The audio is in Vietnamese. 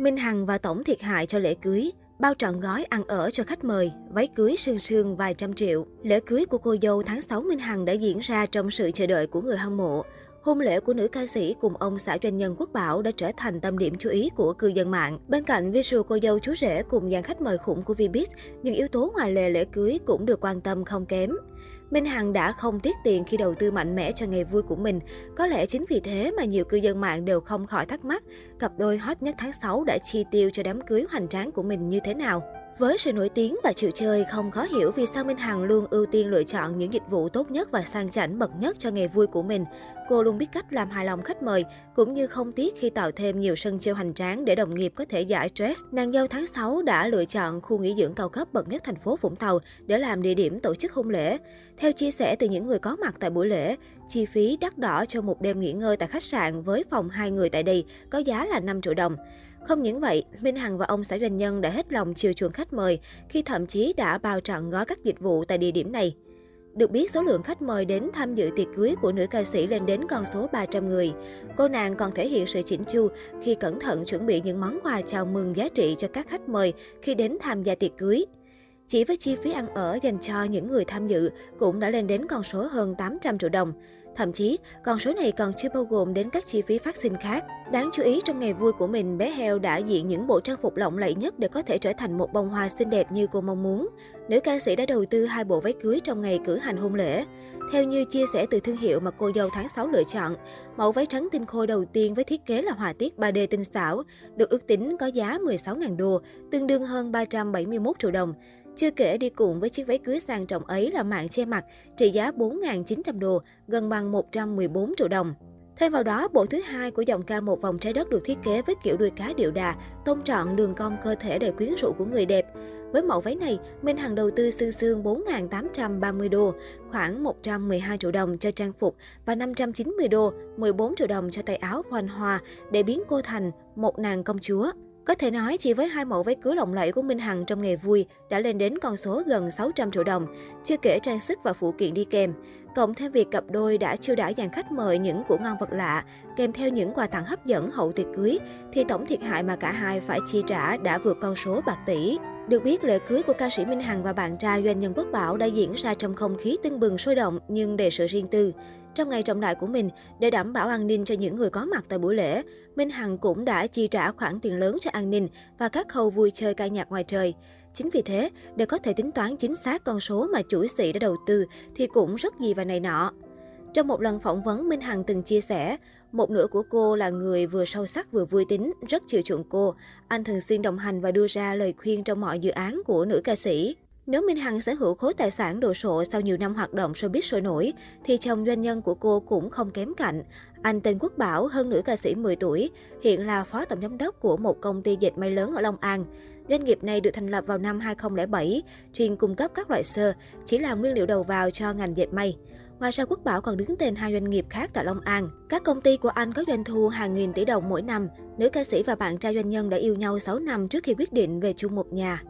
Minh Hằng và tổng thiệt hại cho lễ cưới, bao trọn gói ăn ở cho khách mời, váy cưới sương sương vài trăm triệu. Lễ cưới của cô dâu tháng 6 Minh Hằng đã diễn ra trong sự chờ đợi của người hâm mộ. Hôn lễ của nữ ca sĩ cùng ông xã doanh nhân Quốc Bảo đã trở thành tâm điểm chú ý của cư dân mạng. Bên cạnh visual cô dâu chú rể cùng dàn khách mời khủng của Vbiz, những yếu tố ngoài lề lễ cưới cũng được quan tâm không kém. Minh Hằng đã không tiếc tiền khi đầu tư mạnh mẽ cho ngày vui của mình. Có lẽ chính vì thế mà nhiều cư dân mạng đều không khỏi thắc mắc, cặp đôi hot nhất tháng 6 đã chi tiêu cho đám cưới hoành tráng của mình như thế nào. Với sự nổi tiếng và chịu chơi, không khó hiểu vì sao Minh Hằng luôn ưu tiên lựa chọn những dịch vụ tốt nhất và sang chảnh bậc nhất cho nghề vui của mình. Cô luôn biết cách làm hài lòng khách mời, cũng như không tiếc khi tạo thêm nhiều sân chơi hoành tráng để đồng nghiệp có thể giải stress. Nàng dâu tháng 6 đã lựa chọn khu nghỉ dưỡng cao cấp bậc nhất thành phố Vũng Tàu để làm địa điểm tổ chức hôn lễ. Theo chia sẻ từ những người có mặt tại buổi lễ, chi phí đắt đỏ cho một đêm nghỉ ngơi tại khách sạn với phòng hai người tại đây có giá là 5 triệu đồng. Không những vậy, Minh Hằng và ông xã doanh nhân đã hết lòng chiều chuộng khách mời khi thậm chí đã bao trọn gói các dịch vụ tại địa điểm này. Được biết, số lượng khách mời đến tham dự tiệc cưới của nữ ca sĩ lên đến con số 300 người. Cô nàng còn thể hiện sự chỉnh chu khi cẩn thận chuẩn bị những món quà chào mừng giá trị cho các khách mời khi đến tham gia tiệc cưới. Chỉ với chi phí ăn ở dành cho những người tham dự cũng đã lên đến con số hơn 800 triệu đồng. Thậm chí, con số này còn chưa bao gồm đến các chi phí phát sinh khác. Đáng chú ý, trong ngày vui của mình, bé heo đã diện những bộ trang phục lộng lẫy nhất để có thể trở thành một bông hoa xinh đẹp như cô mong muốn. Nữ ca sĩ đã đầu tư hai bộ váy cưới trong ngày cử hành hôn lễ. Theo như chia sẻ từ thương hiệu mà cô dâu tháng 6 lựa chọn, mẫu váy trắng tinh khôi đầu tiên với thiết kế là họa tiết 3D tinh xảo, được ước tính có giá 16.000 đô, tương đương hơn 371 triệu đồng. Chưa kể đi cùng với chiếc váy cưới sang trọng ấy là mạng che mặt, trị giá 4.900 đô, gần bằng 114 triệu đồng. Thêm vào đó, bộ thứ hai của dòng ca một vòng trái đất được thiết kế với kiểu đuôi cá điệu đà, tôn trọn đường cong cơ thể đầy quyến rũ của người đẹp. Với mẫu váy này, Minh Hằng đầu tư xương xương 4.830 đô, khoảng 112 triệu đồng cho trang phục và 590 đô, 14 triệu đồng cho tay áo hoành hoa để biến cô thành một nàng công chúa. Có thể nói chỉ với hai mẫu váy cưới lộng lẫy của Minh Hằng trong ngày vui đã lên đến con số gần 600 triệu đồng, chưa kể trang sức và phụ kiện đi kèm. Cộng thêm việc cặp đôi đã chiêu đãi dàn khách mời những của ngon vật lạ, kèm theo những quà tặng hấp dẫn hậu tiệc cưới, thì tổng thiệt hại mà cả hai phải chi trả đã vượt con số bạc tỷ. Được biết, lễ cưới của ca sĩ Minh Hằng và bạn trai doanh nhân Quốc Bảo đã diễn ra trong không khí tưng bừng sôi động nhưng đầy sự riêng tư. Trong ngày trọng đại của mình, để đảm bảo an ninh cho những người có mặt tại buổi lễ, Minh Hằng cũng đã chi trả khoản tiền lớn cho an ninh và các khâu vui chơi ca nhạc ngoài trời. Chính vì thế, để có thể tính toán chính xác con số mà chủ sĩ đã đầu tư thì cũng rất gì và này nọ. Trong một lần phỏng vấn, Minh Hằng từng chia sẻ, một nửa của cô là người vừa sâu sắc vừa vui tính, rất chiều chuộng cô. Anh thường xuyên đồng hành và đưa ra lời khuyên trong mọi dự án của nữ ca sĩ. Nếu Minh Hằng sở hữu khối tài sản đồ sộ sau nhiều năm hoạt động showbiz sôi nổi, thì chồng doanh nhân của cô cũng không kém cạnh. Anh tên Quốc Bảo, hơn nữ ca sĩ 10 tuổi, hiện là phó tổng giám đốc của một công ty dệt may lớn ở Long An. Doanh nghiệp này được thành lập vào năm 2007, chuyên cung cấp các loại sơ, chỉ là nguyên liệu đầu vào cho ngành dệt may. Ngoài ra, Quốc Bảo còn đứng tên hai doanh nghiệp khác tại Long An. Các công ty của anh có doanh thu hàng nghìn tỷ đồng mỗi năm. Nữ ca sĩ và bạn trai doanh nhân đã yêu nhau 6 năm trước khi quyết định về chung một nhà.